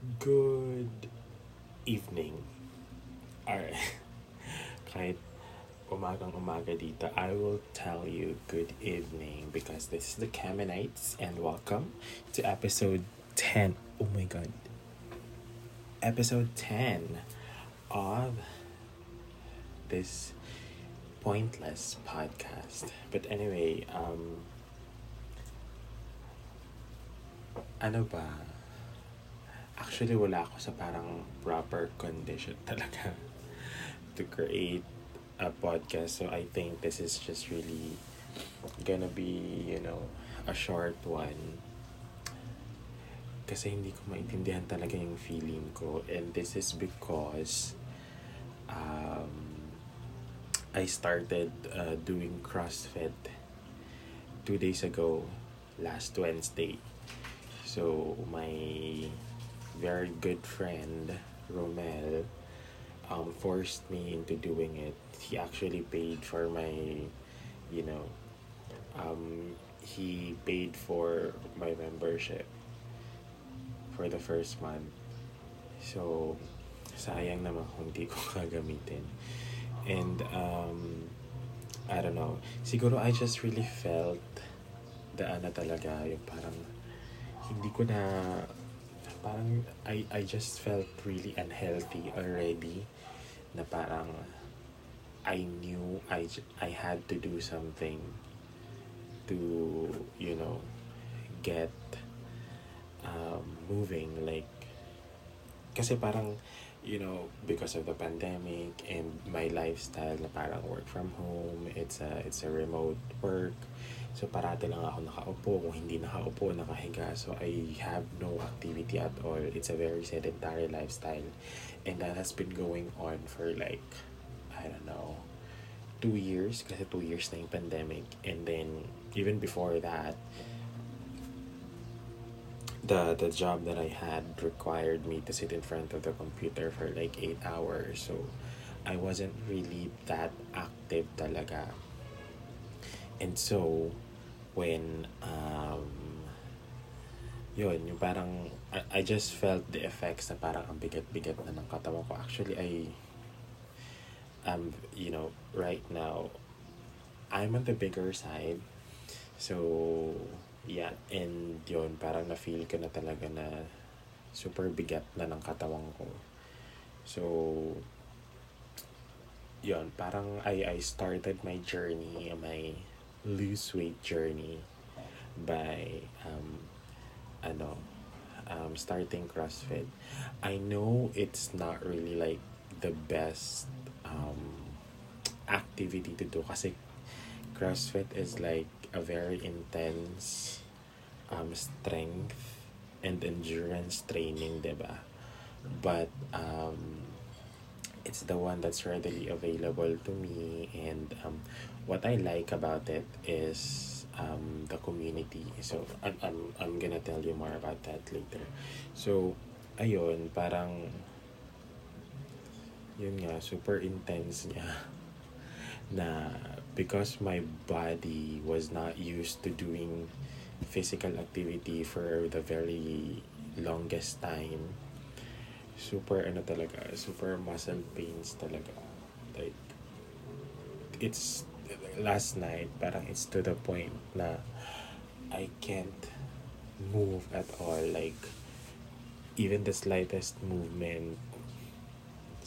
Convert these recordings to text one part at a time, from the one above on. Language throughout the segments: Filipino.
Good evening. Alright. Kahit umagang umaga dito, I will tell you good evening because this is the Kamenites and welcome to episode 10. Oh my god. Episode 10 of this pointless podcast. But anyway, um ano ba? Actually, wala ako sa parang proper condition talaga to create a podcast. So, I think this is just really gonna be, you know, a short one. Kasi hindi ko maintindihan talaga yung feeling ko. And this is because um, I started uh, doing CrossFit two days ago, last Wednesday. So, my very good friend, Romel, um, forced me into doing it. He actually paid for my, you know, um, he paid for my membership for the first month. So, sayang naman kung hindi ko gagamitin. And, um, I don't know. Siguro I just really felt the ano talaga, yung parang hindi ko na parang I, I just felt really unhealthy already na parang I knew I, I had to do something to you know get um, moving like kasi parang you know because of the pandemic and my lifestyle na parang work from home it's a it's a remote work So parati lang ako nakaupo. Kung hindi nakaupo, nakahiga. So I have no activity at all. It's a very sedentary lifestyle. And that has been going on for like, I don't know, two years. Kasi two years na yung pandemic. And then, even before that, the the job that I had required me to sit in front of the computer for like eight hours. So I wasn't really that active talaga. And so, when, um, yun, yung parang, I, I just felt the effects na parang ang bigat-bigat na ng katawan ko. Actually, I, um, you know, right now, I'm on the bigger side. So, yeah, and yun, parang na-feel ko na talaga na super bigat na ng katawan ko. So, yun, parang I, I started my journey, my lose weight journey by um, ano um, starting CrossFit. I know it's not really like the best um, activity to do kasi CrossFit is like a very intense um, strength and endurance training, diba? But um, it's the one that's readily available to me and um, what I like about it is um, the community so I'm, I'm, I'm gonna tell you more about that later so ayun parang yun nga super intense niya na because my body was not used to doing physical activity for the very longest time super ano talaga, super muscle pains talaga. Like, it's, last night, parang it's to the point na I can't move at all. Like, even the slightest movement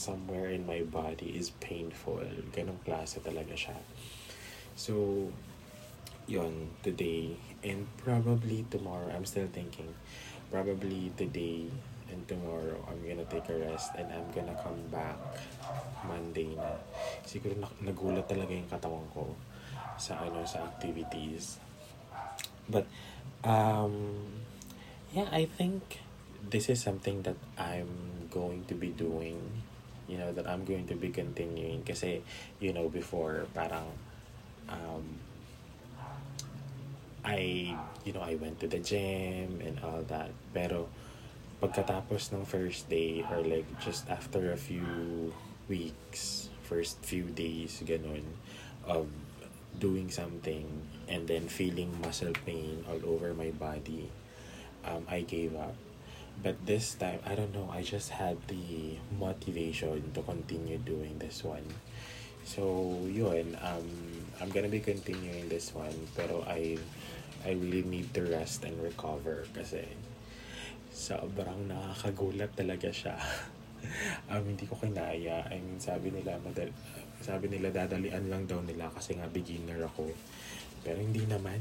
somewhere in my body is painful. Ganong klase talaga siya. So, yon today, and probably tomorrow, I'm still thinking, probably today, and tomorrow I'm gonna take a rest and I'm gonna come back Monday na. Siguro na, nagulat talaga yung katawan ko sa ano sa activities. But um yeah, I think this is something that I'm going to be doing. You know, that I'm going to be continuing kasi you know before parang um I you know I went to the gym and all that pero pagkatapos ng first day or like just after a few weeks, first few days, ganun, of doing something and then feeling muscle pain all over my body, um, I gave up. But this time, I don't know, I just had the motivation to continue doing this one. So, yun, um, I'm gonna be continuing this one, pero I, I really need to rest and recover kasi sobrang nakakagulat talaga siya. um, hindi ko kinaya. I mean, sabi nila, madal sabi nila dadalian lang daw nila kasi nga beginner ako. Pero hindi naman.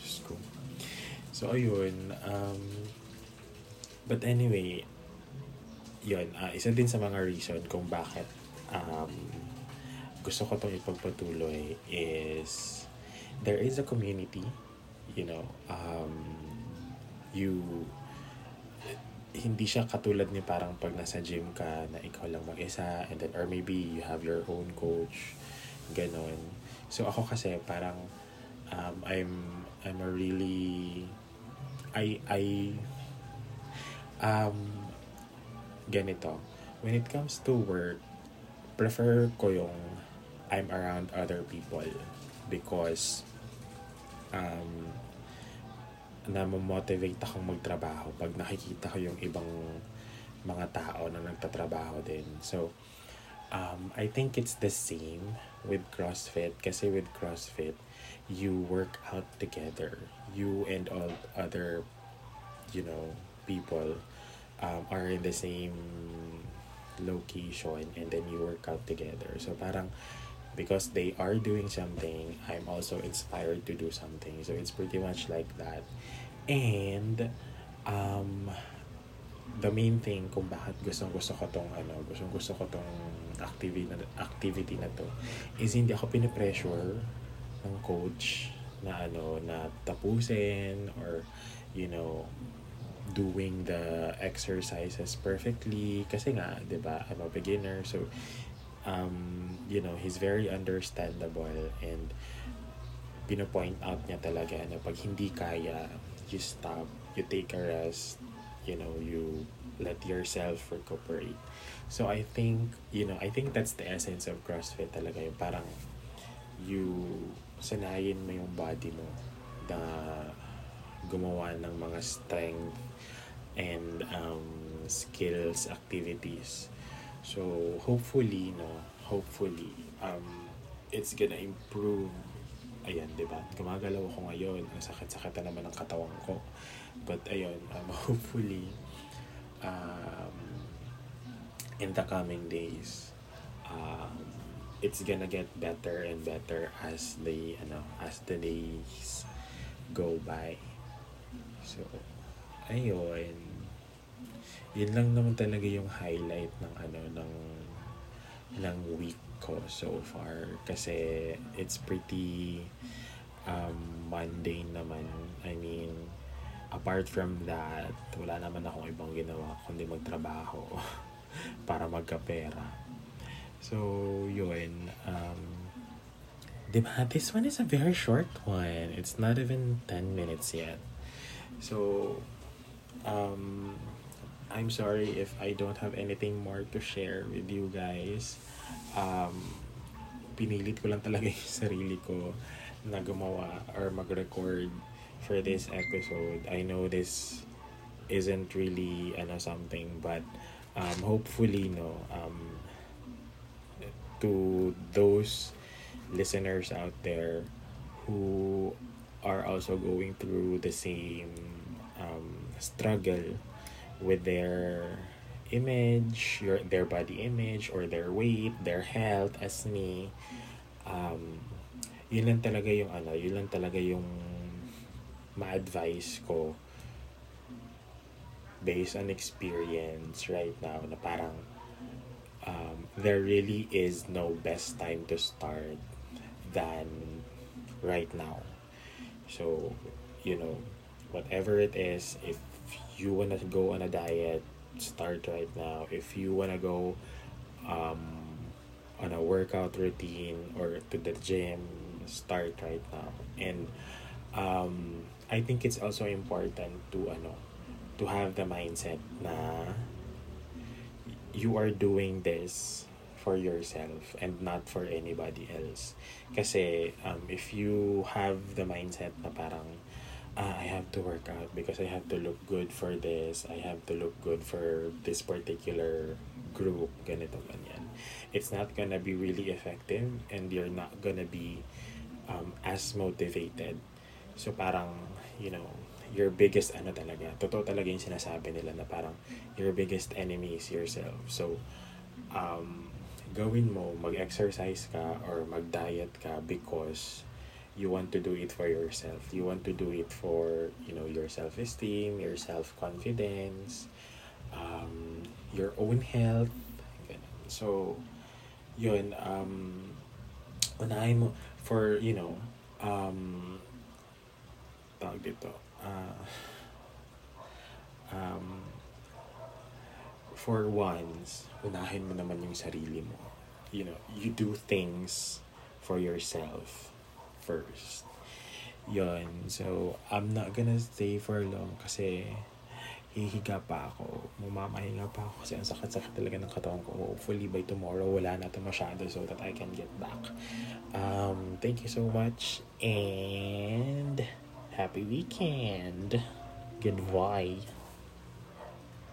Diyos ko. So, ayun. Um, but anyway, yun. Uh, isa din sa mga reason kung bakit um, gusto ko itong ipagpatuloy is there is a community, you know, um, you hindi siya katulad ni parang pag nasa gym ka na ikaw lang mag-isa and then or maybe you have your own coach ganon so ako kasi parang um, I'm I'm a really I I um ganito when it comes to work prefer ko yung I'm around other people because um na motivate akong magtrabaho pag nakikita ko yung ibang mga tao na nagtatrabaho din. So, um, I think it's the same with CrossFit kasi with CrossFit, you work out together. You and all other, you know, people um, are in the same location and then you work out together. So, parang because they are doing something, I'm also inspired to do something. So it's pretty much like that. And um the main thing kung bakit gustong gusto ko tong ano, gustong gusto ko tong activity na, activity na to is hindi ako pinipressure ng coach na ano na tapusin or you know doing the exercises perfectly kasi nga 'di ba I'm a beginner so um, you know, he's very understandable and pinopoint out niya talaga na pag hindi kaya, you stop, you take a rest, you know, you let yourself recuperate. So I think, you know, I think that's the essence of CrossFit talaga yung parang you sanayin mo yung body mo na gumawa ng mga strength and um, skills activities So, hopefully, no, hopefully, um, it's gonna improve. Ayan, di ba? Gumagalaw ako ngayon. Ang sakit-sakit na naman ang katawan ko. But, ayun, um, hopefully, um, in the coming days, um, it's gonna get better and better as the, ano, as the days go by. So, ayun. Yun lang naman talaga yung highlight ng ano ng ng week ko so far. Kasi it's pretty um, mundane naman. I mean apart from that wala naman akong ibang ginawa kundi magtrabaho para magkapera. So yun um, diba this one is a very short one. It's not even 10 minutes yet so um I'm sorry if I don't have anything more to share with you guys. Um, pinilit ko lang talaga yung sarili ko na gumawa or mag-record for this episode. I know this isn't really ano something but um, hopefully no um, to those listeners out there who are also going through the same um, struggle with their image, your their body image or their weight, their health as me. Um, yun lang talaga yung ano, yun lang talaga yung ma-advise ko based on experience right now na parang um, there really is no best time to start than right now. So, you know, whatever it is, if you wanna go on a diet, start right now. If you wanna go um, on a workout routine or to the gym, start right now. And um, I think it's also important to ano to have the mindset na you are doing this for yourself and not for anybody else. Kasi um, if you have the mindset na parang ah, I have to work out because I have to look good for this. I have to look good for this particular group. Ganito, ganyan. It's not gonna be really effective and you're not gonna be um, as motivated. So parang, you know, your biggest ano talaga, totoo talaga yung sinasabi nila na parang your biggest enemy is yourself. So, um, gawin mo, mag-exercise ka or mag-diet ka because you want to do it for yourself. You want to do it for, you know, your self-esteem, your self-confidence, um, your own health. Ganun. So, yun, um, unahin mo for, you know, um, tawag dito, uh, um, for once, unahin mo naman yung sarili mo. You know, you do things for yourself first. Yon. So, I'm not gonna stay for long kasi hihiga pa ako. Mamamahinga pa ako kasi ang sakit-sakit talaga ng katawan ko. Hopefully by tomorrow wala na ito masyado so that I can get back. Um, thank you so much and happy weekend. Goodbye.